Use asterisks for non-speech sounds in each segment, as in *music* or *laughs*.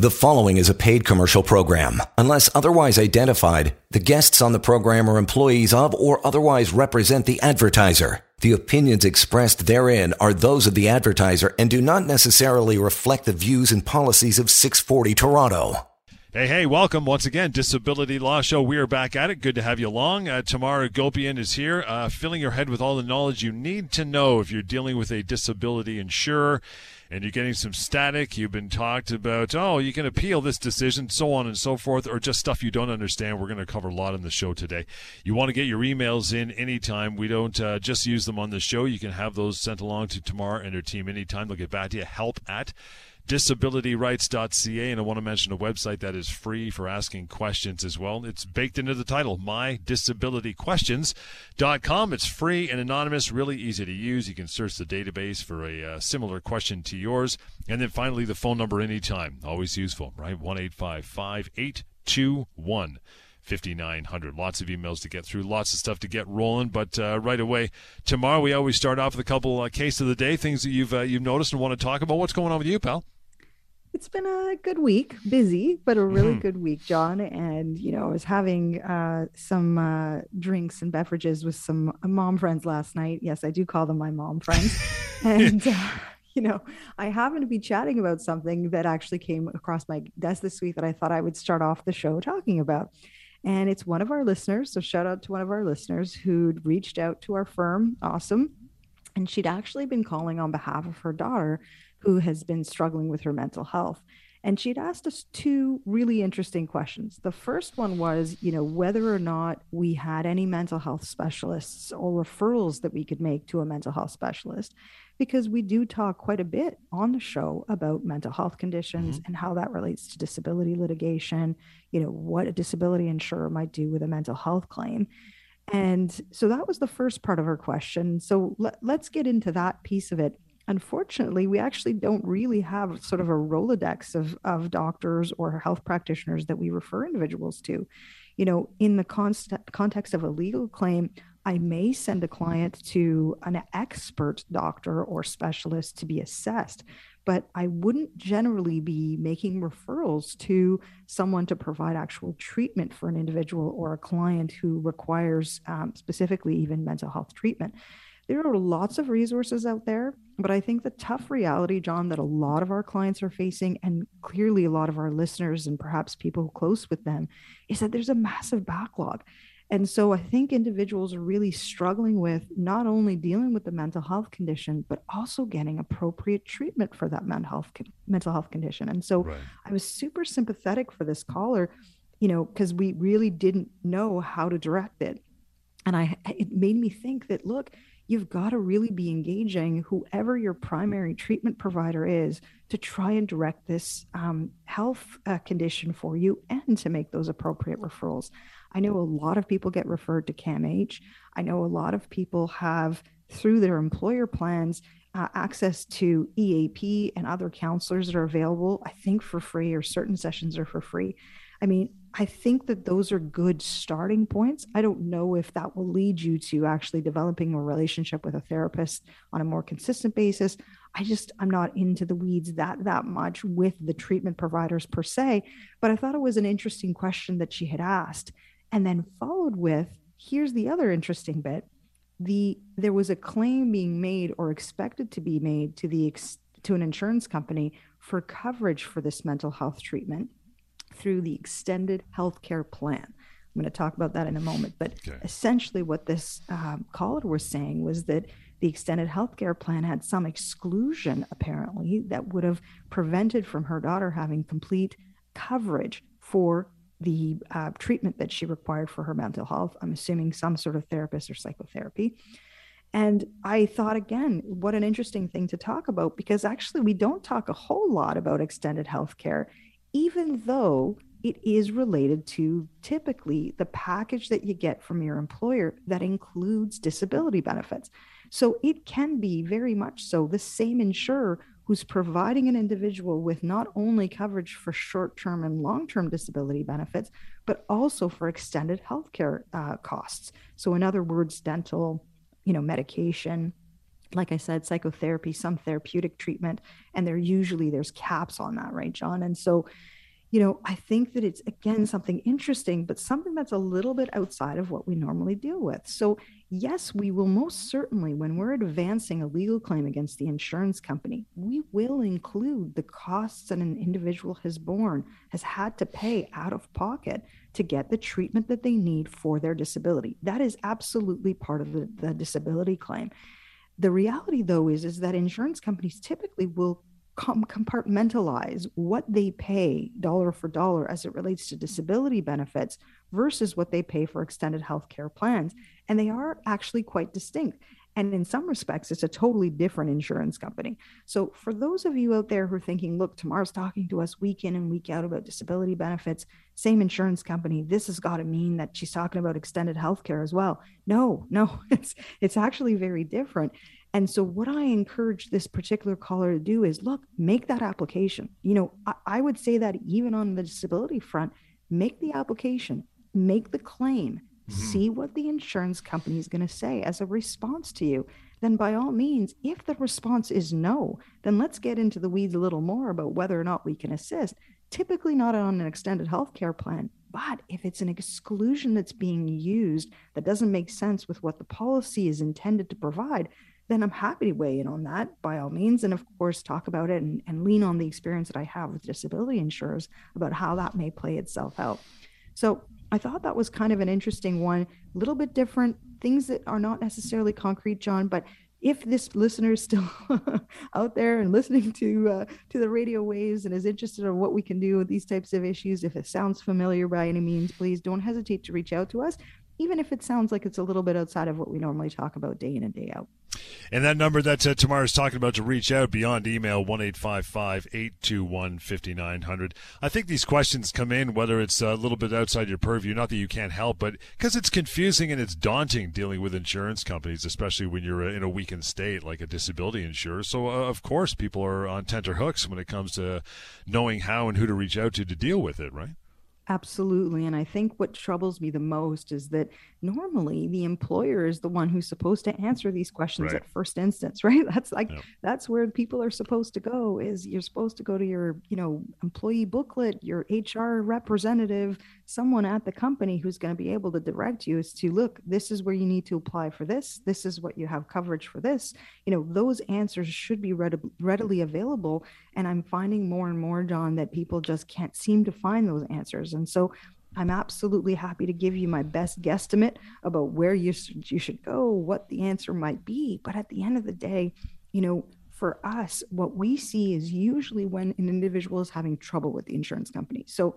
The following is a paid commercial program. Unless otherwise identified, the guests on the program are employees of or otherwise represent the advertiser. The opinions expressed therein are those of the advertiser and do not necessarily reflect the views and policies of 640 Toronto. Hey, hey, welcome once again. Disability Law Show. We are back at it. Good to have you along. Uh, Tamara Gopian is here, uh, filling your head with all the knowledge you need to know if you're dealing with a disability insurer and you're getting some static. You've been talked about, oh, you can appeal this decision, so on and so forth, or just stuff you don't understand. We're going to cover a lot in the show today. You want to get your emails in anytime. We don't uh, just use them on the show. You can have those sent along to Tamara and her team anytime. They'll get back to you. Help at disabilityrights.ca. And I want to mention a website that is free for asking questions as well. It's baked into the title, mydisabilityquestions.com. It's free and anonymous, really easy to use. You can search the database for a uh, similar question to yours. And then finally, the phone number anytime. Always useful, right? 1 821 5900. Lots of emails to get through, lots of stuff to get rolling. But uh, right away, Tamara we always start off with a couple uh, case of the day, things that you've uh, you've noticed and want to talk about. What's going on with you, pal? It's been a good week, busy, but a really mm-hmm. good week, John. And, you know, I was having uh, some uh, drinks and beverages with some mom friends last night. Yes, I do call them my mom friends. *laughs* and, uh, you know, I happened to be chatting about something that actually came across my desk this week that I thought I would start off the show talking about. And it's one of our listeners. So, shout out to one of our listeners who'd reached out to our firm. Awesome. And she'd actually been calling on behalf of her daughter who has been struggling with her mental health. And she'd asked us two really interesting questions. The first one was, you know, whether or not we had any mental health specialists or referrals that we could make to a mental health specialist, because we do talk quite a bit on the show about mental health conditions mm-hmm. and how that relates to disability litigation, you know, what a disability insurer might do with a mental health claim. And so that was the first part of her question. So let, let's get into that piece of it unfortunately, we actually don't really have sort of a Rolodex of, of doctors or health practitioners that we refer individuals to. You know, in the const- context of a legal claim, I may send a client to an expert doctor or specialist to be assessed, but I wouldn't generally be making referrals to someone to provide actual treatment for an individual or a client who requires um, specifically even mental health treatment there are lots of resources out there, but I think the tough reality, John, that a lot of our clients are facing, and clearly a lot of our listeners and perhaps people close with them, is that there's a massive backlog. And so I think individuals are really struggling with not only dealing with the mental health condition, but also getting appropriate treatment for that mental health mental health condition. And so right. I was super sympathetic for this caller, you know, because we really didn't know how to direct it. And I it made me think that look, you've got to really be engaging whoever your primary treatment provider is to try and direct this um, health uh, condition for you and to make those appropriate referrals. I know a lot of people get referred to CAMH. I know a lot of people have, through their employer plans, uh, access to EAP and other counselors that are available, I think for free, or certain sessions are for free. I mean, I think that those are good starting points. I don't know if that will lead you to actually developing a relationship with a therapist on a more consistent basis. I just I'm not into the weeds that that much with the treatment providers per se, but I thought it was an interesting question that she had asked and then followed with here's the other interesting bit. The there was a claim being made or expected to be made to the ex, to an insurance company for coverage for this mental health treatment through the extended healthcare plan. I'm going to talk about that in a moment. But okay. essentially, what this um, caller was saying was that the extended healthcare plan had some exclusion, apparently, that would have prevented from her daughter having complete coverage for the uh, treatment that she required for her mental health. I'm assuming some sort of therapist or psychotherapy. And I thought, again, what an interesting thing to talk about because actually, we don't talk a whole lot about extended healthcare even though it is related to typically the package that you get from your employer that includes disability benefits. So it can be very much so the same insurer who's providing an individual with not only coverage for short term and long term disability benefits, but also for extended healthcare uh, costs. So, in other words, dental, you know, medication, like I said, psychotherapy, some therapeutic treatment, and there usually there's caps on that, right, John? And so, you know, I think that it's again something interesting, but something that's a little bit outside of what we normally deal with. So, yes, we will most certainly, when we're advancing a legal claim against the insurance company, we will include the costs that an individual has borne, has had to pay out of pocket to get the treatment that they need for their disability. That is absolutely part of the, the disability claim. The reality, though, is, is that insurance companies typically will com- compartmentalize what they pay dollar for dollar as it relates to disability benefits versus what they pay for extended health care plans. And they are actually quite distinct. And in some respects, it's a totally different insurance company. So, for those of you out there who are thinking, look, Tamar's talking to us week in and week out about disability benefits, same insurance company, this has got to mean that she's talking about extended health care as well. No, no, *laughs* it's, it's actually very different. And so, what I encourage this particular caller to do is look, make that application. You know, I, I, would say that even on the disability front, make the application, make the claim, mm-hmm. see what the insurance company is going to say as a response to you. Then, by all means, if the response is no, then let's get into the weeds a little more about whether or not we can assist. Typically, not on an extended health care plan, but if it's an exclusion that's being used that doesn't make sense with what the policy is intended to provide, then I'm happy to weigh in on that by all means. And of course, talk about it and, and lean on the experience that I have with disability insurers about how that may play itself out. So I thought that was kind of an interesting one, a little bit different, things that are not necessarily concrete, John, but if this listener is still *laughs* out there and listening to uh, to the radio waves and is interested in what we can do with these types of issues, if it sounds familiar by any means, please don't hesitate to reach out to us even if it sounds like it's a little bit outside of what we normally talk about day in and day out. And that number that uh, is talking about to reach out beyond email, 1 821 5900. I think these questions come in, whether it's a little bit outside your purview, not that you can't help, but because it's confusing and it's daunting dealing with insurance companies, especially when you're uh, in a weakened state like a disability insurer. So, uh, of course, people are on tenterhooks when it comes to knowing how and who to reach out to to deal with it, right? Absolutely. And I think what troubles me the most is that normally the employer is the one who's supposed to answer these questions right. at first instance, *laughs* right? That's like yep. that's where people are supposed to go is you're supposed to go to your, you know, employee booklet, your HR representative, someone at the company who's going to be able to direct you as to look, this is where you need to apply for this. This is what you have coverage for this. You know, those answers should be readily available. And I'm finding more and more, John, that people just can't seem to find those answers. And so I'm absolutely happy to give you my best guesstimate about where you, you should go, what the answer might be. But at the end of the day, you know, for us, what we see is usually when an individual is having trouble with the insurance company. So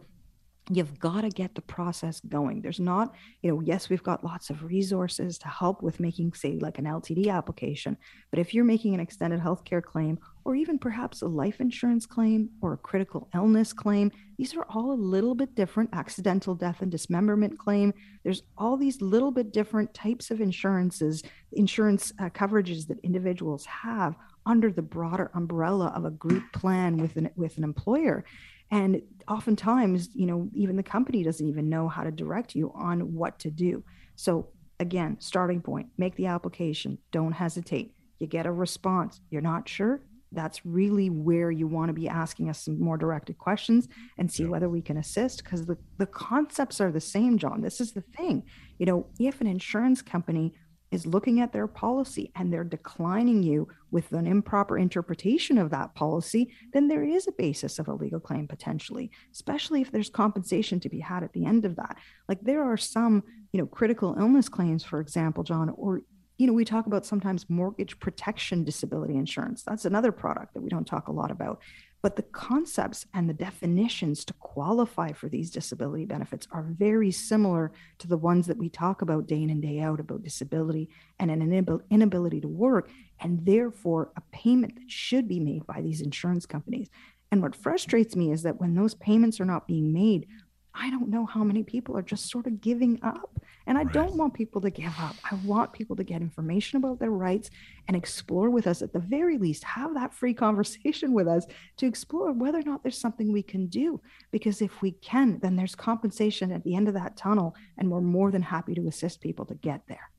you've got to get the process going. There's not you know yes we've got lots of resources to help with making say like an ltd application but if you're making an extended healthcare claim or even perhaps a life insurance claim or a critical illness claim these are all a little bit different. Accidental death and dismemberment claim there's all these little bit different types of insurances insurance uh, coverages that individuals have under the broader umbrella of a group plan with an with an employer and oftentimes you know even the company doesn't even know how to direct you on what to do. So again starting point make the application. Don't hesitate. You get a response. You're not sure. That's really where you want to be asking us some more directed questions and see whether we can assist because the, the concepts are the same john. This is the thing. You know if an insurance company is looking at their policy and they're declining you with an improper interpretation of that policy, then there is a basis of a legal claim potentially, especially if there's compensation to be had at the end of that. Like there are some, you know, critical illness claims, for example, John, or you know, we talk about sometimes mortgage protection disability insurance. That's another product that we don't talk a lot about. But the concepts and the definitions to qualify for these disability benefits are very similar to the ones that we talk about day in and day out about disability and an inability to work, and therefore a payment that should be made by these insurance companies. And what frustrates me is that when those payments are not being made, I don't know how many people are just sort of giving up. And I right. don't want people to give up. I want people to get information about their rights and explore with us at the very least, have that free *laughs* conversation with us to explore whether or not there's something we can do. Because if we can, then there's compensation at the end of that tunnel. And we're more than happy to assist people to get there.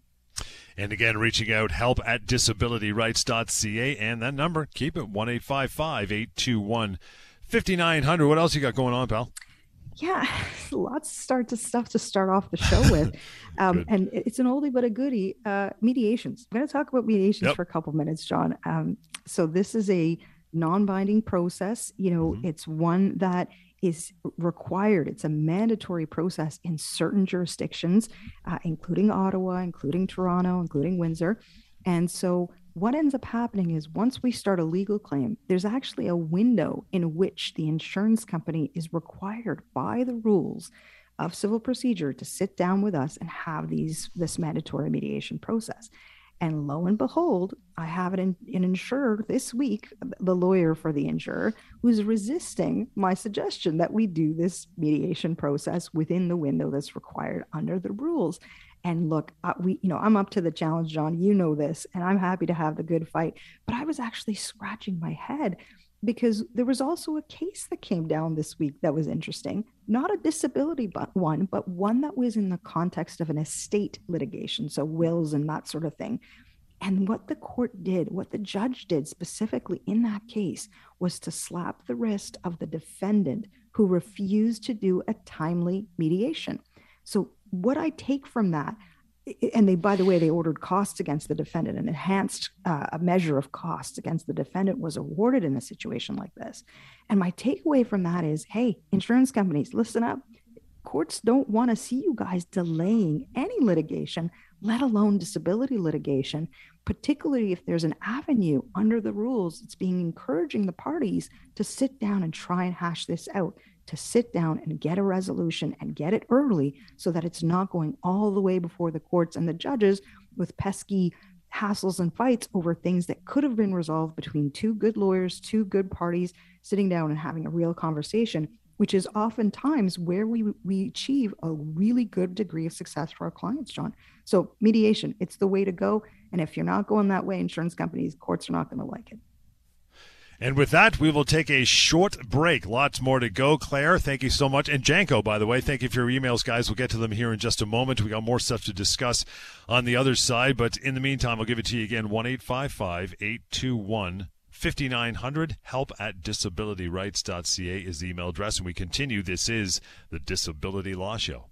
And again, reaching out, help at disabilityrights.ca. And that number, keep it 1 821 5900. What else you got going on, pal? Yeah, *laughs* lots of start to stuff to start off the show with. *laughs* Um, and it's an oldie but a goodie. Uh, mediations. I'm going to talk about mediations yep. for a couple minutes, John. Um, so this is a non-binding process. You know, mm-hmm. it's one that is required. It's a mandatory process in certain jurisdictions, uh, including Ottawa, including Toronto, including Windsor. And so what ends up happening is once we start a legal claim, there's actually a window in which the insurance company is required by the rules of civil procedure to sit down with us and have these this mandatory mediation process. And lo and behold, I have an, an insurer this week, the lawyer for the insurer, who's resisting my suggestion that we do this mediation process within the window that's required under the rules. And look, uh, we, you know, I'm up to the challenge, John. You know this, and I'm happy to have the good fight. But I was actually scratching my head because there was also a case that came down this week that was interesting. Not a disability but one, but one that was in the context of an estate litigation, so wills and that sort of thing. And what the court did, what the judge did specifically in that case, was to slap the wrist of the defendant who refused to do a timely mediation. So what I take from that, and they, by the way, they ordered costs against the defendant, an enhanced uh, a measure of costs against the defendant was awarded in a situation like this. And my takeaway from that is, hey, insurance companies, listen up. Courts don't want to see you guys delaying any litigation, let alone disability litigation, particularly if there's an avenue under the rules. that's being encouraging the parties to sit down and try and hash this out to sit down and get a resolution and get it early so that it's not going all the way before the courts and the judges with pesky hassles and fights over things that could have been resolved between two good lawyers, two good parties sitting down and having a real conversation, which is oftentimes where we we achieve a really good degree of success for our clients, John. So mediation, it's the way to go. And if you're not going that way, insurance companies, courts are not going to like it. And with that, we will take a short break. Lots more to go. Claire, thank you so much. And Janko, by the way, thank you for your emails, guys. We'll get to them here in just a moment. We got more stuff to discuss on the other side. But in the meantime, I'll give it to you again 1 821 5900 help at disabilityrights.ca is the email address. And we continue. This is the Disability Law Show.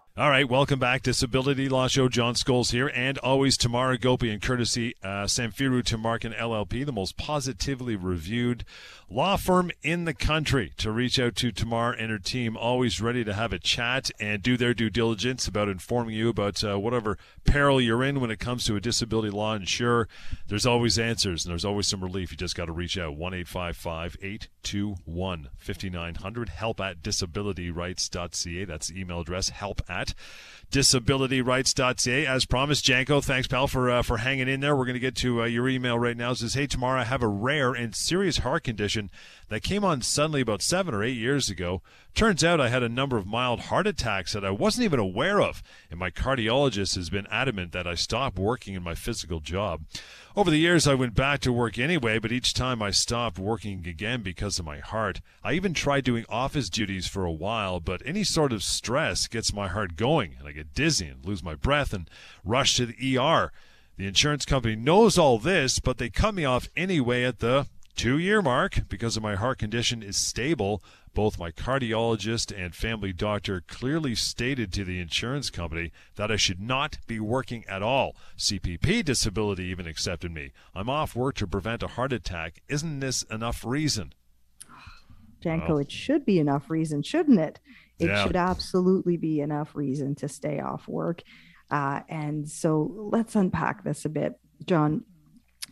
All right, welcome back. Disability Law Show. John Scholes here, and always Tamara Gopian courtesy uh, Samfiru Tumarkin LLP, the most positively reviewed law firm in the country to reach out to Tamar and her team, always ready to have a chat and do their due diligence about informing you about uh, whatever peril you're in when it comes to a disability law insurer. There's always answers and there's always some relief. You just got to reach out 1 821 5900. Help at disabilityrights.ca. That's the email address help at disabilityrights.ca. As promised, Janko, thanks, pal, for uh, for hanging in there. We're going to get to uh, your email right now. It says, Hey, Tamara I have a rare and serious heart condition that came on suddenly about seven or eight years ago. Turns out I had a number of mild heart attacks that I wasn't even aware of, and my cardiologist has been adamant that I stop working in my physical job. Over the years, I went back to work anyway, but each time I stopped working again because of my heart. I even tried doing office duties for a while, but any sort of stress gets my heart going, and I get dizzy and lose my breath and rush to the ER. The insurance company knows all this, but they cut me off anyway at the two year mark because of my heart condition is stable. Both my cardiologist and family doctor clearly stated to the insurance company that I should not be working at all. CPP disability even accepted me. I'm off work to prevent a heart attack. Isn't this enough reason? Janko, well, it should be enough reason, shouldn't it? It yeah. should absolutely be enough reason to stay off work. Uh, and so let's unpack this a bit. John,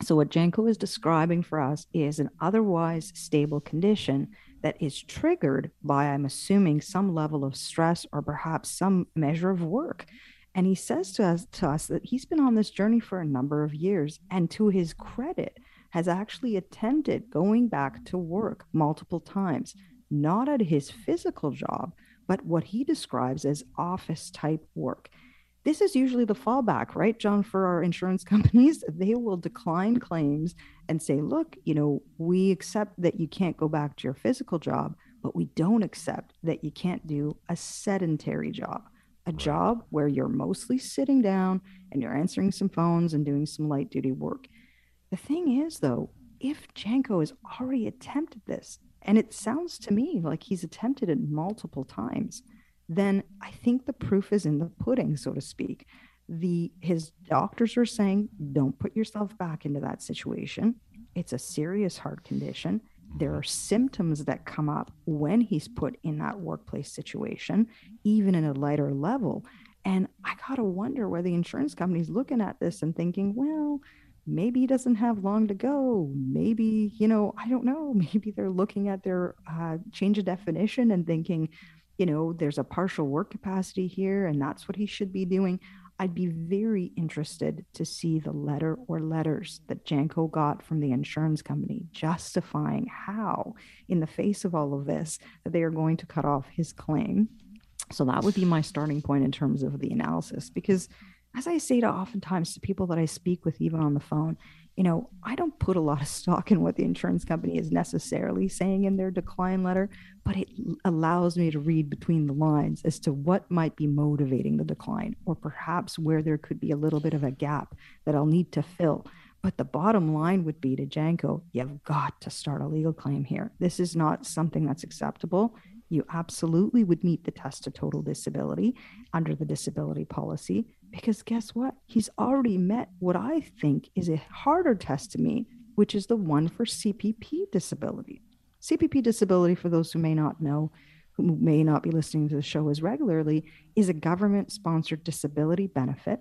so, what Janko is describing for us is an otherwise stable condition that is triggered by, I'm assuming, some level of stress or perhaps some measure of work. And he says to us, to us that he's been on this journey for a number of years. And to his credit, has actually attempted going back to work multiple times, not at his physical job, but what he describes as office type work. This is usually the fallback, right, John, for our insurance *laughs* companies. They will decline claims and say, look, you know, we accept that you can't go back to your physical job, but we don't accept that you can't do a sedentary job, a right. job where you're mostly sitting down and you're answering some phones and doing some light duty work. The thing is, though, if Janko has already attempted this, and it sounds to me like he's attempted it multiple times, then I think the proof is in the pudding, so to speak. The his doctors are saying, don't put yourself back into that situation. It's a serious heart condition. There are symptoms that come up when he's put in that workplace situation, even in a lighter level. And I gotta wonder where the insurance company's looking at this and thinking, well, maybe he doesn't have long to go. Maybe, you know, I don't know. *laughs* Maybe they're looking at their uh, change of definition and thinking, you know, there's a partial work capacity here and that's what he should be doing. I'd be very interested to see the letter or letters that Janko got from the insurance company justifying how, in the face of all of this, that they are going to cut off his claim. So that would be my starting point in terms of the analysis because as I say to oftentimes to people that I speak with, even on the phone, you know, I don't put a lot of stock in what the insurance company is necessarily saying in their decline letter, but it allows me to read between the lines as to what might be motivating the decline, or perhaps where there could be a little bit of a gap that I'll need to fill. But the bottom line would be to Janko, you've got to start a legal claim here. This is not something that's acceptable you absolutely would meet the test of total disability under the disability policy because guess what? He's already met what I think is a harder test to meet, which is the one for CPP disability. CPP disability, for those who may not know, who may not be listening to the show as regularly, is a government sponsored disability benefit.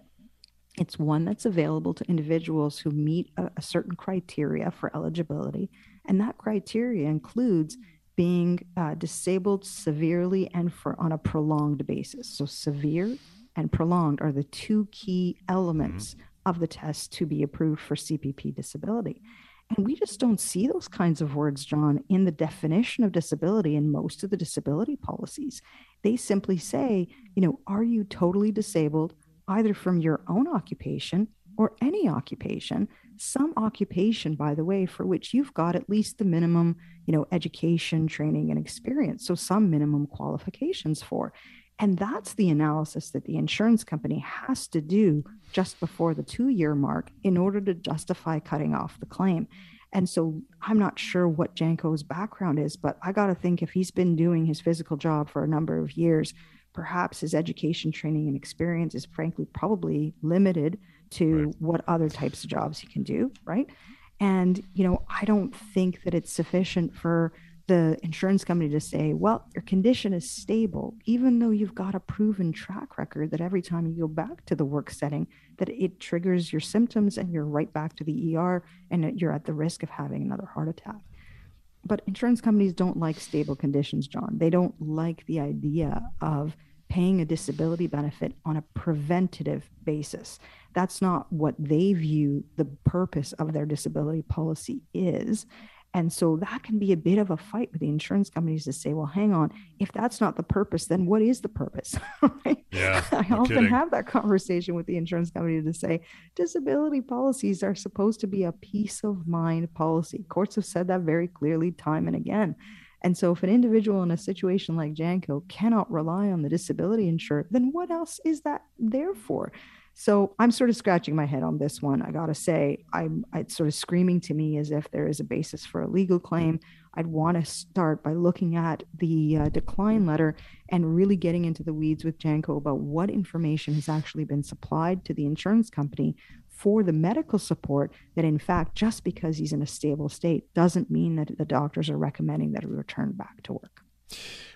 It's one that's available to individuals who meet a, a certain criteria for eligibility. And that criteria includes being uh, disabled severely and for on a prolonged basis. So severe and prolonged are the two key elements mm-hmm. of the test to be approved for CPP disability. And we just don't see those kinds of words, John, in the definition of disability in most of the disability policies. They simply say, you know, are you totally disabled either from your own occupation or any occupation some occupation by the way for which you've got at least the minimum you know education training and experience so some minimum qualifications for and that's the analysis that the insurance company has to do just before the 2 year mark in order to justify cutting off the claim and so I'm not sure what Janko's background is, but I got to think if he's been doing his physical job for a number of years, perhaps his education, training, and experience is frankly probably limited to right. what other types of jobs he can do, right? And, you know, I don't think that it's sufficient for the insurance company to say, well, your condition is stable, even though you've got a proven track record that every time you go back to the work setting, that it triggers your symptoms and you're right back to the ER and you're at the risk of having another heart attack. But insurance companies don't like stable conditions, John. They don't like the idea of paying a disability benefit on a preventative basis. That's not what they view the purpose of their disability policy is. And so that can be a bit of a fight with the insurance companies to say, well, hang on, if that's not the purpose, then what is the purpose? *laughs* right? Yeah. *laughs* I no often kidding. have that conversation with the insurance company to say disability policies are supposed to be a peace of mind policy. Courts have said that very clearly time and again. And so, if an individual in a situation like Janko cannot rely on the disability insurer, then what else is that there for? So I'm sort of scratching my head on this one. I gotta say, I'm it's sort of screaming to me as if there is a basis for a legal claim. I'd want to start by looking at the uh, decline letter and really getting into the weeds with Janko about what information has actually been supplied to the insurance company for the medical support that in fact just because he's in a stable state doesn't mean that the doctors are recommending that he return back to work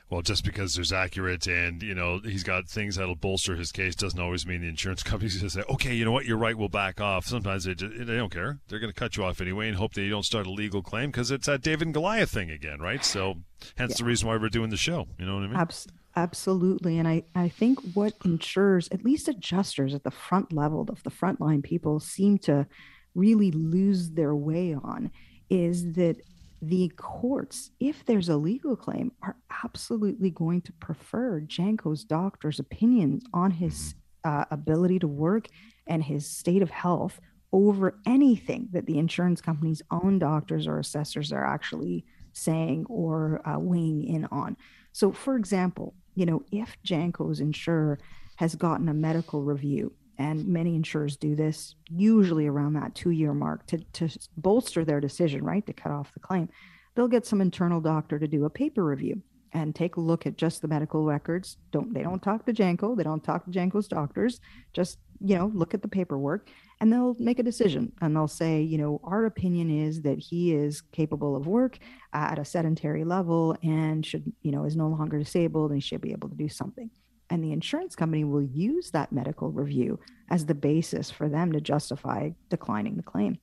well, just because there's accurate and you know he's got things that'll bolster his case doesn't always mean the insurance *laughs* company's going to say, okay, you know what, you're right, we'll back off. Sometimes they, just, they don't care; they're going to cut you off anyway and hope that you don't start a legal claim because it's that David and Goliath thing again, right? So, hence yeah. the reason why we're doing the show. You know what I mean? Abs- absolutely, and I I think what insurers, at least adjusters at the front level of the frontline people, seem to really lose their way on is that the courts, if there's a legal claim, are absolutely going to prefer Janko's doctor's opinions on his uh, ability to work and his state of health over anything that the insurance company's own doctors or assessors are actually saying or uh, weighing in on. So, for example, you know, if Janko's insurer has gotten a medical review, and many insurers do this usually around that two year mark to, to bolster their decision, right, to cut off the claim, they'll get some internal doctor to do a paper review and take a look at just the medical records. Don't they don't talk to Janko, they don't talk to Janko's doctors, just you know, look at the paperwork and they'll make a decision and they'll say, you know, our opinion is that he is capable of work at a sedentary level and should, you know, is no longer disabled and should be able to do something. And the insurance company will use that medical review as the basis for them to justify declining the claim.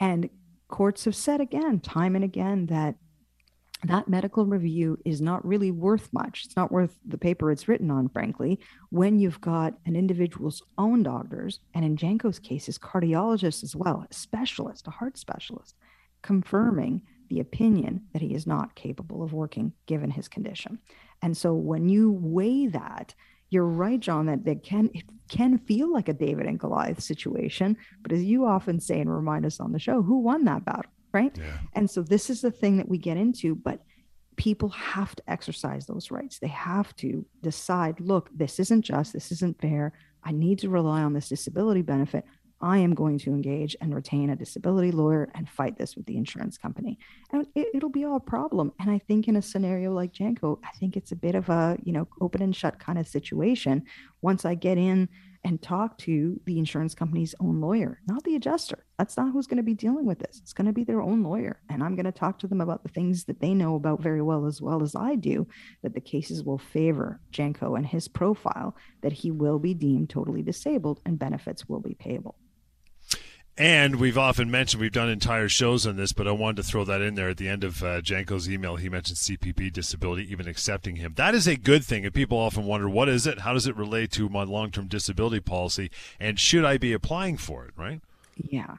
And courts have said again, time and again, that that medical review is not really worth much. It's not worth the paper it's written on, frankly, when you've got an individual's own doctors, and in Janko's case, his cardiologist as well, a specialist, a heart specialist, confirming the opinion that he is not capable of working given his condition. And so when you weigh that, you're right, John, that it can it can feel like a David and Goliath situation. But as you often say and remind us on the show, who won that battle? right? Yeah. And so this is the thing that we get into, but people have to exercise those rights. They have to decide, look, this isn't just, this isn't fair. I need to rely on this disability benefit. I am going to engage and retain a disability lawyer and fight this with the insurance company. And it, will be all a problem. And I think in a scenario like Janko, I think it's a bit of a, you know, open and shut kind of situation. Once I get in and talk to the insurance company's own lawyer, not the adjuster. That's not who's going to be dealing with this. It's going to be their own lawyer. And I'm going to talk to them about the things that they know about very well, as well as I do, that the cases will favor Janko and his profile, that he will be deemed totally disabled and benefits will be payable. And we've often mentioned we've done entire shows on this, but I wanted to throw that in there at the end of uh, Janko's email. He mentioned CPP disability, even accepting him. That is a good thing, and people often wonder what is it? How does it relate to my long-term disability policy? And should I be applying for it? Right? Yeah.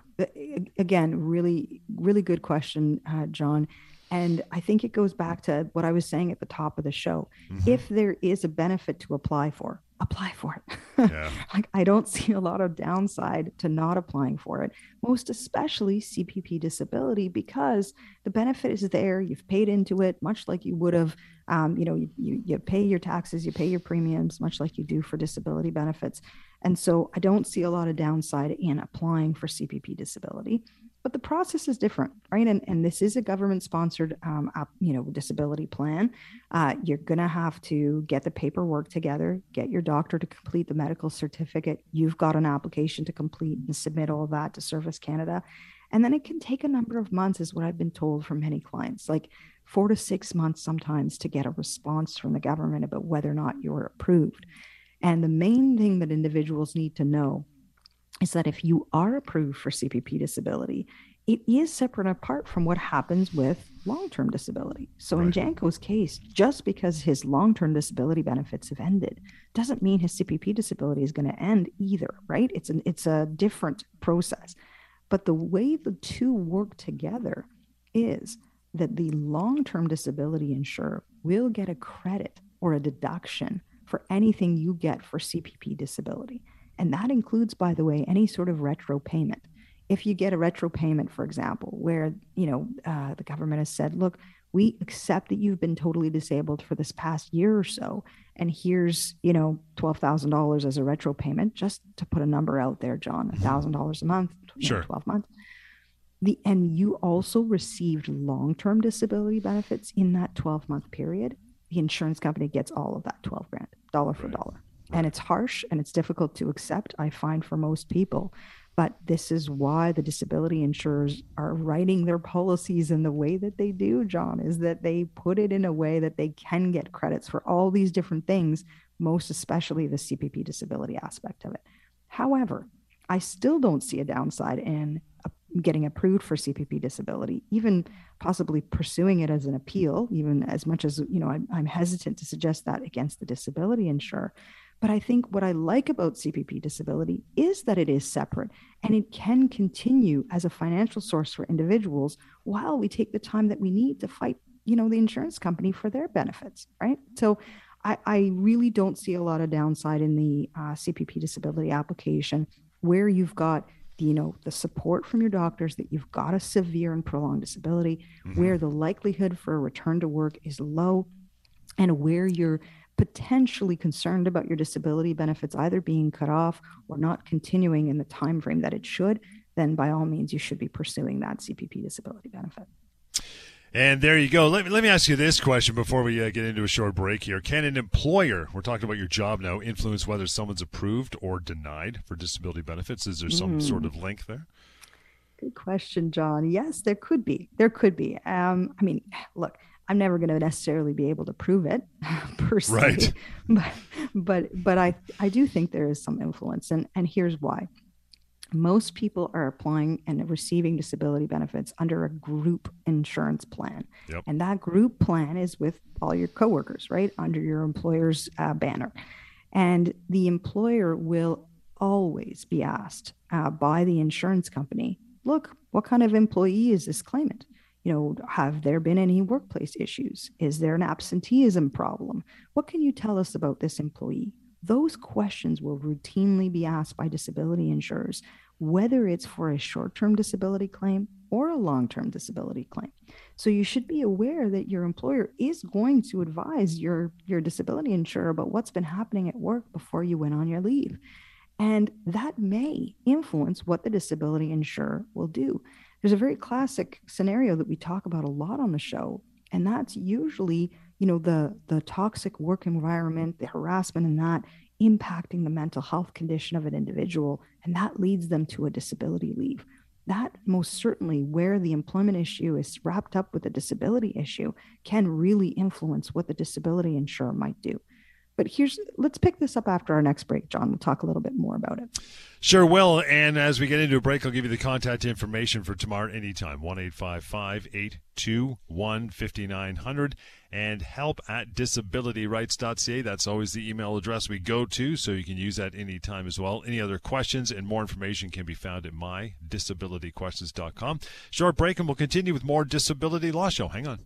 Again, really, really good question, uh, John. And I think it goes back to what I was saying at the top of the show. Mm-hmm. If there is a benefit to apply for, apply for it. Yeah. *laughs* like I don't see a lot of downside to not applying for it, most especially CPP disability, because the benefit is there. You've paid into it, much like you would have. Um, you know, you, you you pay your taxes, you pay your premiums, much like you do for disability benefits. And so I don't see a lot of downside in applying for CPP disability but the process is different, right? And, and this is a government sponsored, um, you know, disability plan. Uh, you're going to have to get the paperwork together, get your doctor to complete the medical certificate. You've got an application to complete and submit all that to Service Canada. And then it can take a number of months, is what I've been told from many clients, like four to six months sometimes to get a response from the government about whether or not you're approved. And the main thing that individuals need to know is that if you are approved for CPP disability, it is separate and apart from what happens with long term disability. So, right. in Janko's case, just because his long term disability benefits have ended doesn't mean his CPP disability is going to end either, right? It's, an, it's a different process. But the way the two work together is that the long term disability insurer will get a credit or a deduction for anything you get for CPP disability. And that includes, by the way, any sort of retro payment. If you get a retro payment, for example, where you know uh, the government has said, "Look, we accept that you've been totally disabled for this past year or so, and here's you know twelve thousand dollars as a retro payment," just to put a number out there, John, mm-hmm. thousand dollars a month, sure. Twelve months. The, and you also received long-term disability benefits in that 12 month period the insurance company gets all of that 12 grand dollar for right. dollar and it's harsh and it's difficult to accept i find for most people. But this is why the disability insurers are writing their policies in the way that they do john is that they put it in a way that they can get credits for all these different things most especially the cpp disability aspect of it. However i still don't see a downside in getting approved for cpp disability even possibly pursuing it as an appeal even as much as you know i'm, I'm hesitant to suggest that against the disability insurer but I think what I like about CPP disability is that it is separate and it can continue as a financial source for individuals while we take the time that we need to fight, you know, the insurance company for their benefits, right? So I, I really don't see a lot of downside in the uh, CPP disability application where you've got you know the support from your doctors that you've got a severe and prolonged disability, mm-hmm. where the likelihood for a return to work is low, and where you're potentially concerned about your disability benefits either being cut off or not continuing in the time frame that it should, then by all means you should be pursuing that CPP disability benefit. And there you go. Let me, let me ask you this question before we uh, get into a short break here. Can an employer, we're talking about your job now, influence whether someone's approved or denied for disability benefits? Is there some mm. sort of link there? Good question, John. Yes, there could be. There could be. Um, I mean, look, I'm never going to necessarily be able to prove it *laughs* per se, right. *laughs* but but but I I do think there is some influence, and and here's why most people are applying and receiving disability benefits under a group insurance plan. Yep. And that group plan is with all your coworkers, right? Under your employer's uh, banner. And the employer will always be asked uh, by the insurance company look, what kind of employee is this claimant? You know, have there been any workplace issues? Is there an absenteeism problem? What can you tell us about this employee? Those questions will routinely be asked by disability insurers whether it's for a short term disability claim or a long term disability claim. So you should be aware that your employer is going to advise your, your disability insurer about what's been happening at work before you went on your leave. And that may influence what the disability insurer will do. There's a very classic scenario that we talk about a lot on the show, and that's usually, you know, the the toxic work environment, the harassment and that impacting the mental health condition of an individual, and that leads them to a disability leave. That most certainly, where the employment issue is wrapped up with a disability issue, can really influence what the disability insurer might do. But here's let's pick this up after our next break, John. We'll talk a little bit more about it. Sure will. And as we get into a break, I'll give you the contact information for Tamara anytime. 1 821 5900 and help at disabilityrights.ca. That's always the email address we go to, so you can use that anytime as well. Any other questions and more information can be found at mydisabilityquestions.com. Short break, and we'll continue with more Disability Law Show. Hang on.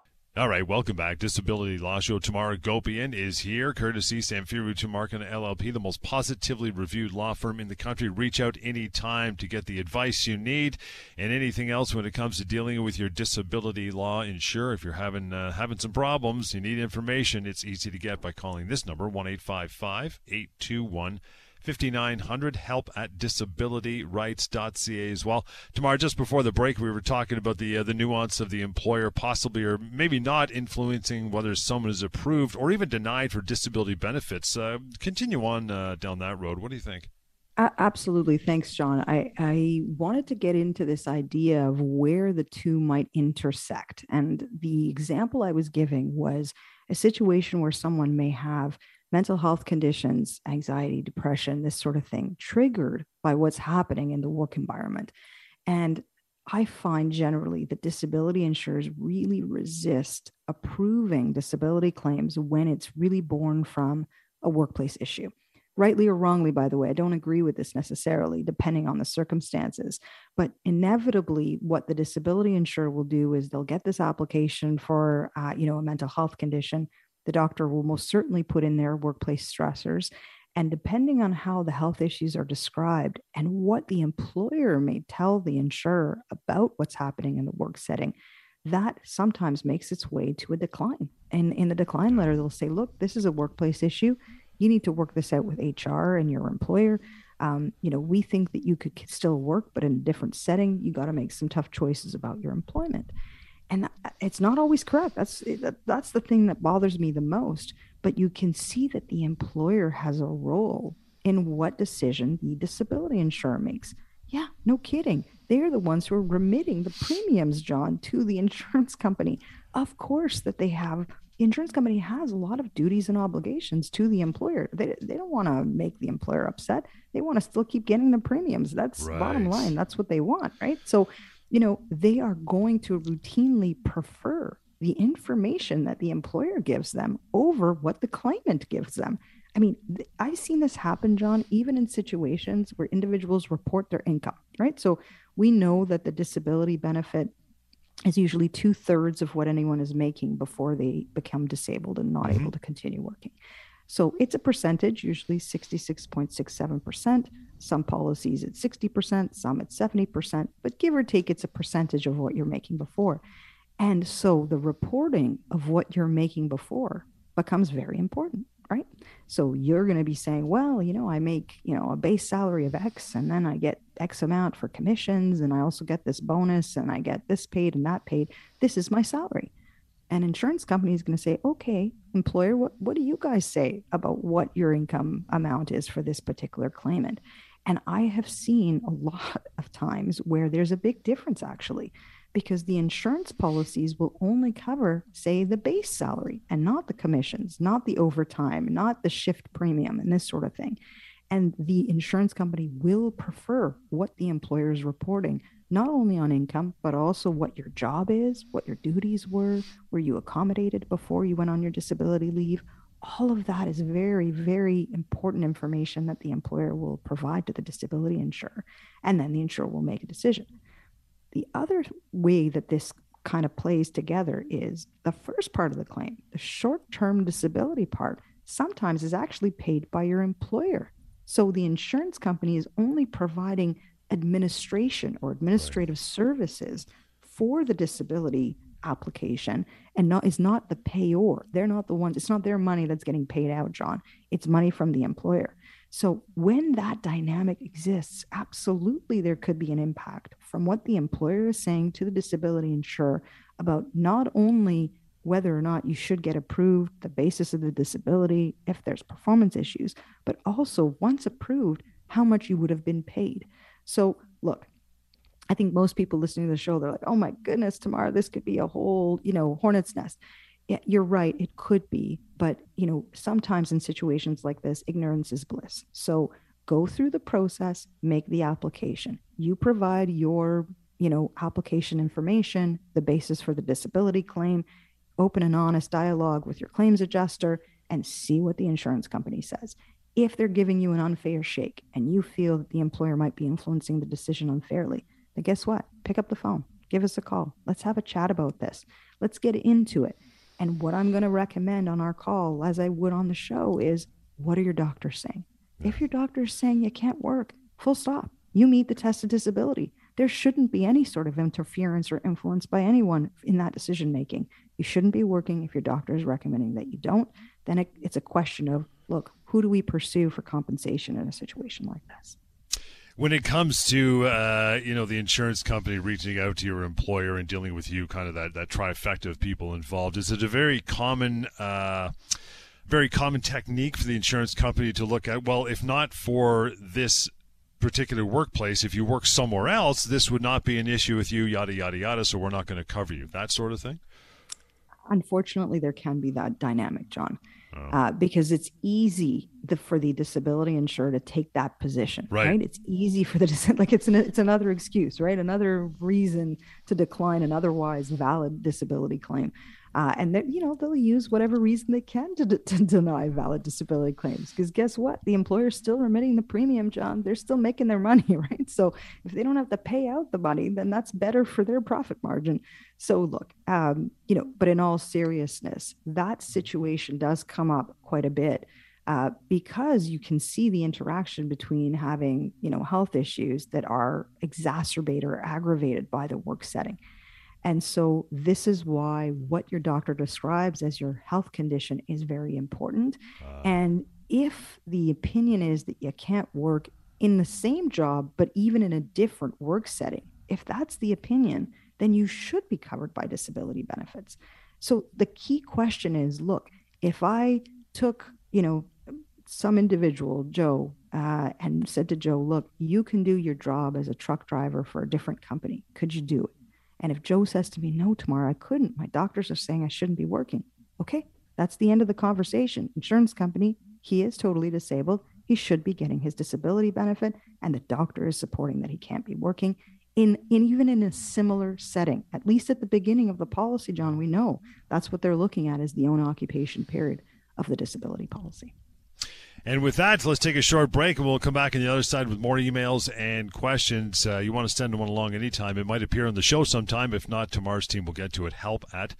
All right, welcome back. Disability Law Show. Tamara Gopian is here, courtesy Samfiru Tumarkin LLP, the most positively reviewed law firm in the country. Reach out anytime to get the advice you need and anything else when it comes to dealing with your disability law insurer. If you're having uh, having some problems, you need information, it's easy to get by calling this number, 1 821 5900 help at disabilityrights.ca as well. Tamara, just before the break, we were talking about the uh, the nuance of the employer possibly or maybe not influencing whether someone is approved or even denied for disability benefits. Uh, continue on uh, down that road. What do you think? absolutely. Thanks, John. I, I wanted to get into this idea of where the two might intersect. And the example I was giving was a situation where someone may have mental health conditions, anxiety, depression, this sort of thing, triggered by what's happening in the work environment. And I find generally that disability insurers really resist approving disability claims when it's really born from a workplace issue. Rightly or wrongly, by the way, I don't agree with this necessarily, depending on the circumstances. But inevitably, what the disability insurer will do is they'll get this application for, uh, you know, a mental health condition the doctor will most certainly put in their workplace stressors. And depending on how the health issues are described and what the employer may tell the insurer about what's happening in the work setting, that sometimes makes its way to a decline. And in the decline letter, they'll say, look, this is a workplace issue. You need to work this out with HR and your employer. Um, you know, we think that you could still work, but in a different setting, you got to make some tough choices about your employment and it's not always correct. That's that's the thing that bothers me the most. But you can see that the employer has a role in what decision the disability insurer makes. Yeah no kidding. They're the ones who are remitting the premiums john to the *laughs* insurance company. Of course that they have the insurance company has a lot of duties and obligations to the employer. They, they don't want to make the employer upset. They want to still keep getting the premiums. That's right. bottom line. That's what they want right? So you know, they are going to routinely prefer the information that the employer gives them over what the claimant gives them. I mean, th- I've seen this happen, John, even in situations where individuals report their income, right? So we know that the disability benefit is usually two thirds of what anyone is making before they become disabled and not mm-hmm. able to continue working. So it's a percentage, usually 66.67%. Some policies at 60%, some at 70%, but give or take, it's a percentage of what you're making before. And so the reporting of what you're making before becomes very important right? So you're going to be saying, well, you know, I make, you know, a base salary of X and then I get X amount for commissions and I also get this bonus and I get this paid and that paid. This is my salary. An insurance company is going to say, okay, employer, what, what do you guys say about what your income amount is for this particular claimant? And I have seen a lot of times where there's a big difference actually because the insurance policies will only cover, say, the base salary and not the commissions, not the overtime, not the shift premium, and this sort of thing. And the insurance company will prefer what the employer is reporting, not only on income, but also what your job is, what your duties were, were you accommodated before you went on your disability leave. All of that is very, very important information that the employer will provide to the disability insurer. And then the insurer will make a decision. The other way that this kind of plays together is the first part of the claim, the short term disability part, sometimes is actually paid by your employer. So the insurance company is only providing administration or administrative right. services for the disability application and not is not the payor. They're not the ones, it's not their money that's getting paid out, John. It's money from the employer. So, when that dynamic exists, absolutely there could be an impact from what the employer is saying to the disability insurer about not only whether or not you should get approved, the basis of the disability, if there's performance issues, but also once approved, how much you would have been paid. So, look, I think most people listening to the show, they're like, oh my goodness, tomorrow this could be a whole, you know, hornet's nest yeah, you're right. It could be, but you know, sometimes in situations like this, ignorance is bliss. So go through the process, make the application. You provide your, you know, application information, the basis for the disability claim, open an honest dialogue with your claims adjuster, and see what the insurance company says. If they're giving you an unfair shake and you feel that the employer might be influencing the decision unfairly, then guess what? Pick up the phone, give us a call. Let's have a chat about this. Let's get into it and what I'm going to recommend on our call, as I would on the show, is what are your doctors saying? If your doctor is saying you can't work, full stop. You meet the test of disability. There shouldn't be any sort of interference or influence by anyone in that decision making. You shouldn't be working if your doctor is recommending that you don't. Then it, it's a question of look, who do we pursue for compensation in a situation like this? when it comes to uh, you know the insurance company reaching out to your employer and dealing with you, kind of that that trifecta of people involved, is it a very common? Uh, very common technique for the insurance company to look at. Well, if not for this particular workplace, if you work somewhere else, this would not be an issue with you, yada, yada, yada, so we're not going to cover you. That sort of thing? Unfortunately, there can be that dynamic, John. Oh. Uh, because it's easy the, for the disability insurer to take that position, right? right? It's easy for the *laughs* like it's an, it's another excuse, right? Another reason to decline an otherwise valid disability claim. Uh, and that you know they'll use whatever reason they can to, to deny valid disability claims because guess what? The employer's still remitting the premium john. They're still making their money *laughs* right? So if they don't have to pay out the money then that's better for their profit margin. So look um, you know but in all seriousness that situation does come up quite a bit uh, because you can see the interaction between having you know health issues that are exacerbated or aggravated by the work setting and so, this is why what your doctor describes as your health condition is very important. Uh. And if the opinion is that you can't work in the same job, but even in a different work setting, if that's the opinion, then you should be covered by disability benefits. So, the key question is look, if I took, you know, some individual, Joe, uh, and said to Joe, look, you can do your job as a truck driver for a different company. Could you do it? And if Joe says to me, no, tomorrow I couldn't, my doctors are saying I shouldn't be working. Okay, that's the end of the conversation. Insurance company, he is totally disabled. He should be getting his disability benefit, and the doctor is supporting that he can't be working. in, in even in a similar setting. At least at the beginning of the policy, John, we know that's what they're looking at is the own occupation period of the disability policy. And with that, let's take a short break and we'll come back on the other side with more emails and questions. Uh, you want to send one along anytime. It might appear on the show sometime. If not, tomorrow's team will get to it. Help at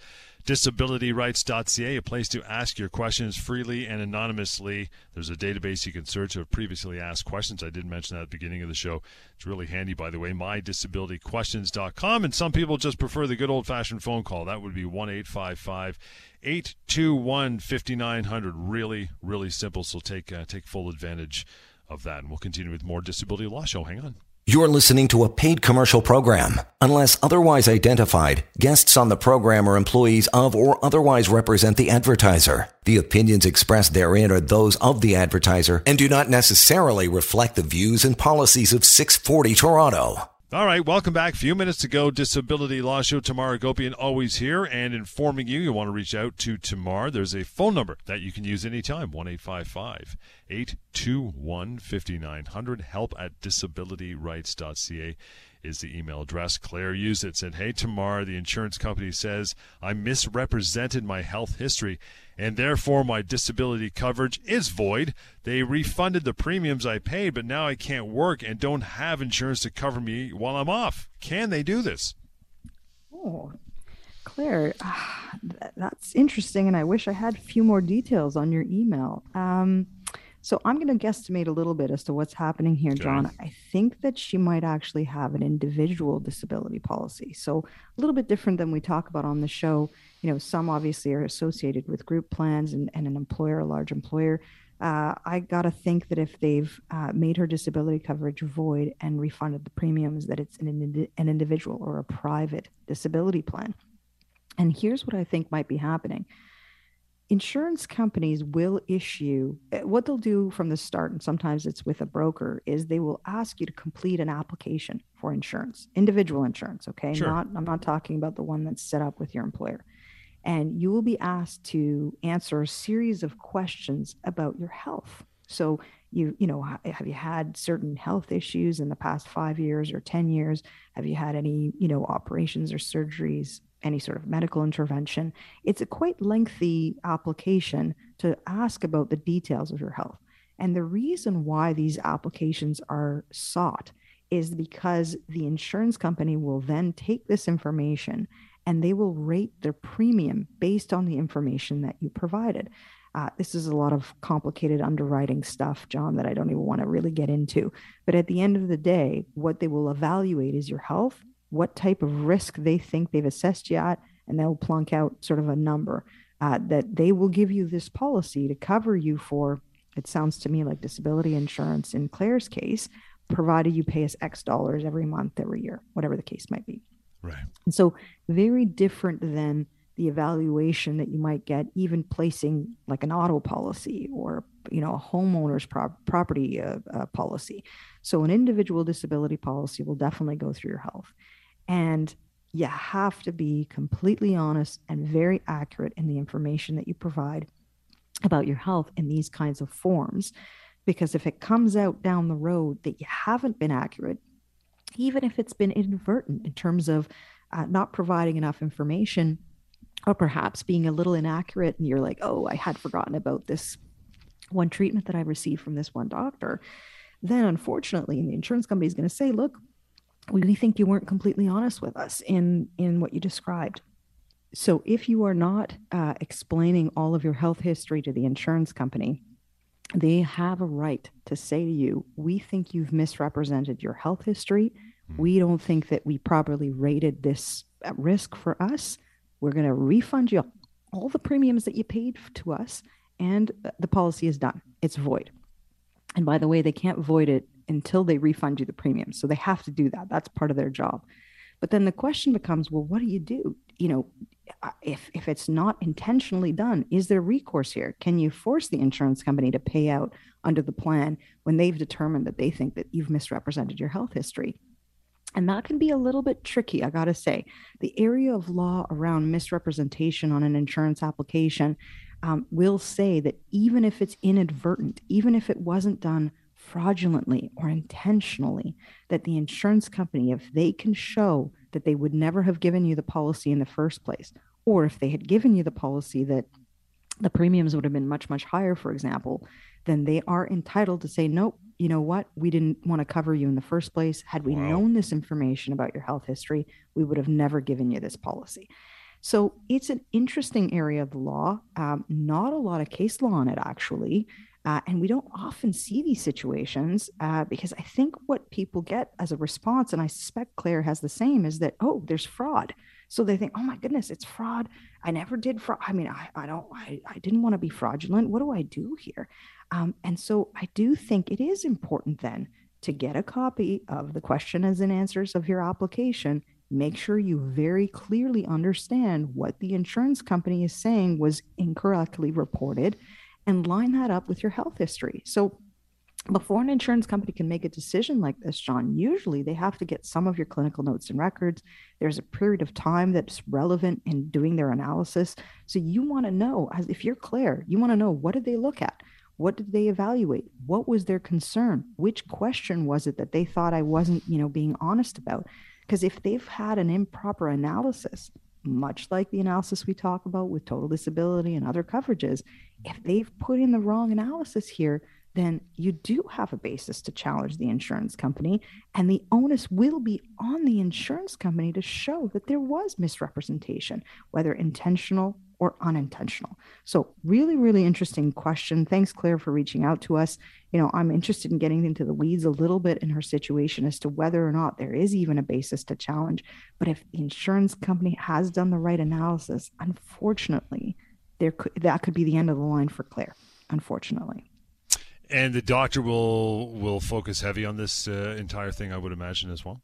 disabilityrights.ca, a place to ask your questions freely and anonymously. There's a database you can search of previously asked questions. I did mention that at the beginning of the show. It's really handy, by the way, mydisabilityquestions.com. And some people just prefer the good old fashioned phone call. That would be 1 855 821 5900. Really, really simple. So take, uh, take full advantage of that. And we'll continue with more Disability Law Show. Hang on. You're listening to a paid commercial program. Unless otherwise identified, guests on the program are employees of or otherwise represent the advertiser. The opinions expressed therein are those of the advertiser and do not necessarily reflect the views and policies of 640 Toronto. All right, welcome back. A few minutes to go. Disability Law Show. Tamara Gopian always here and informing you. You want to reach out to Tamara. There's a phone number that you can use anytime 1 821 5900. Help at disabilityrights.ca is the email address. Claire used it, said, Hey, Tamara, the insurance company says I misrepresented my health history and therefore my disability coverage is void. They refunded the premiums I paid, but now I can't work and don't have insurance to cover me while I'm off. Can they do this? Oh, Claire, ah, that's interesting, and I wish I had a few more details on your email. Um, so I'm going to guesstimate a little bit as to what's happening here, John. I think that she might actually have an individual disability policy. So a little bit different than we talk about on the show. You know, some obviously are associated with group plans and, and an employer, a large employer. Uh, I got to think that if they've uh, made her disability coverage void and refunded the premiums, that it's an, an individual or a private disability plan. And here's what I think might be happening insurance companies will issue eh, what they'll do from the start and sometimes it's with a broker is they will ask you to complete an application for insurance individual insurance okay? Sure. not i'm not talking about the one that's set up with your employer. And you will be asked to answer a series of questions about your health. So you you know have you had certain health issues in the past 5 years or 10 years? Have you had any you know operations or surgeries any sort of medical intervention. It's a quite lengthy application to ask about the details of your health. And the reason why these applications are sought is because the insurance company will then take this information and they will rate their premium based on the information that you provided. Uh, this is a lot of complicated underwriting stuff, John, that I don't even want to really get into. But at the end of the day, what they will evaluate is your health what type of risk they think they've assessed you at, and they'll plunk out sort of a number uh, that they will give you this policy to cover you for. It sounds to me like disability insurance in Claire's case, provided you pay us X dollars every month, every year, whatever the case might be. Right. And so, very different than the evaluation that you might get even placing like an auto policy or you know a homeowner's pro- property uh, uh, policy so an individual disability policy will definitely go through your health and you have to be completely honest and very accurate in the information that you provide about your health in these kinds of forms. Because if it comes out down the road that you haven't been accurate, even if it's been inadvertent in terms of uh, not providing enough information, or perhaps being a little inaccurate, and you're like, oh, I had forgotten about this one treatment that I received from this one doctor, then unfortunately, the insurance company is going to say, look, we think you weren't completely honest with us in in what you described. So if you are not uh, explaining all of your health history to the insurance company they have a right to say to you we think you've misrepresented your health history. Hmm. we don't think that we properly rated this risk for us. We're going to refund you all the premiums that you paid to us and the policy is done. It's void. And by the way they can't void it until they refund you the premium. So they have to do that. That's part of their job. But then the question becomes, well, what do you do? You know, uh, if if it's not intentionally done, is there recourse here? Can you force the insurance company to pay out under the plan when they've determined that they think that you've misrepresented your health history? And that can be a little bit tricky, I got to say. The area of law around misrepresentation on an insurance application um, will say that even if it's inadvertent, even if it wasn't done fraudulently or intentionally that the insurance company, if they can show that they would never have given you the policy in the first place, or if they had given you the policy that the premiums would have been much, much higher, for example, then they are entitled to say, nope, you know what? We didn't want to cover you in the first place. Had we wow. known this information about your health history, we would have never given you this policy. So it's an interesting area of the law. Um, not a lot of case law on it, actually. Uh, and we don't often see these situations uh, because I think what people get as a response, and I suspect Claire has the same, is that, oh, there's fraud. So they think, oh my goodness, it's fraud. I never did fraud. I mean, I, I don't, I, I didn't want to be fraudulent. What do I do here? Um, and so I do think it is important then to get a copy of the questions and answers of your application. Make sure you very clearly understand what the insurance company is saying was incorrectly reported and line that up with your health history. So before an insurance company can make a decision like this, John, usually they have to get some of your clinical notes and records. There's a period of time that's relevant in doing their analysis. So you want to know, as if you're Claire, you want to know what did they look at? What did they evaluate? What was their concern? Which question was it that they thought I wasn't, you know, being honest about? Because if they've had an improper analysis, much like the analysis we talk about with total disability and other coverages, if they've put in the wrong analysis here, then you do have a basis to challenge the insurance company. And the onus will be on the insurance company to show that there was misrepresentation, whether intentional or unintentional. So, really, really interesting question. Thanks, Claire, for reaching out to us. You know, I'm interested in getting into the weeds a little bit in her situation as to whether or not there is even a basis to challenge. But if the insurance company has done the right analysis, unfortunately, there could that could be the end of the line for Claire. Unfortunately and the doctor will will focus heavy on this uh, entire thing, I would imagine as well.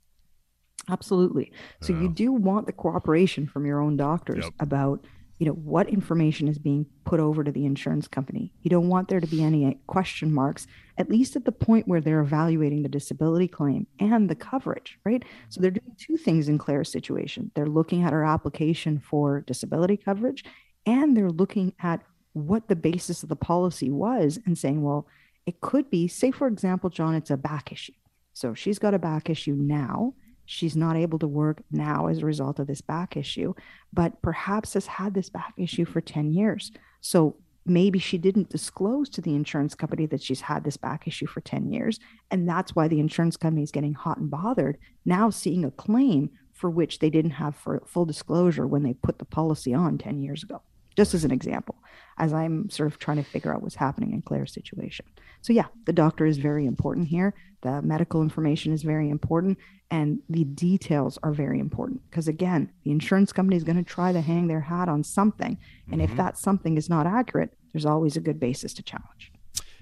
Absolutely. So you do want the cooperation from your own doctors yep. about you know what information is being put over to the insurance company. You don't want there to be any question marks, at least at the point where they're evaluating the disability claim and the coverage, right? So they're doing two things in Claire's situation. They're looking at her application for disability coverage, and they're looking at what the basis of the policy was and saying, well, it could be, say, for example, John, it's a back issue. So she's got a back issue now. She's not able to work now as a result of this back issue, but perhaps has had this back issue for 10 years. So maybe she didn't disclose to the insurance company that she's had this back issue for 10 years. And that's why the insurance company is getting hot and bothered now seeing a claim for which they didn't have full disclosure when they put the policy on 10 years ago just as an example, as I'm sort of trying to figure out what's happening in Claire's situation. So, yeah, the doctor is very important here. The medical information is very important, and the details are very important because, again, the insurance company is going to try to hang their hat on something. And mm-hmm. if that something is not accurate, there's always a good basis to challenge.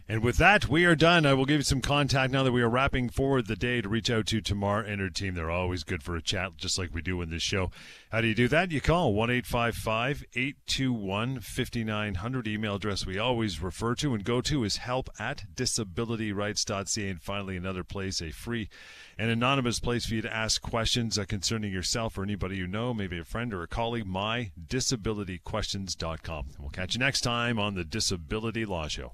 And with that, we are done. I will give you some contact now that we are wrapping forward the day to reach out to Tamara and her team. They're always good for a chat, just like we do in this show. How do you do that? You call 1 821 5900. Email address we always refer to and go to is help at disabilityrights.ca. And finally, another place, a free and anonymous place for you to ask questions uh, concerning yourself or anybody you know, maybe a friend or a colleague, mydisabilityquestions.com. We'll catch you next time on the Disability Law Show.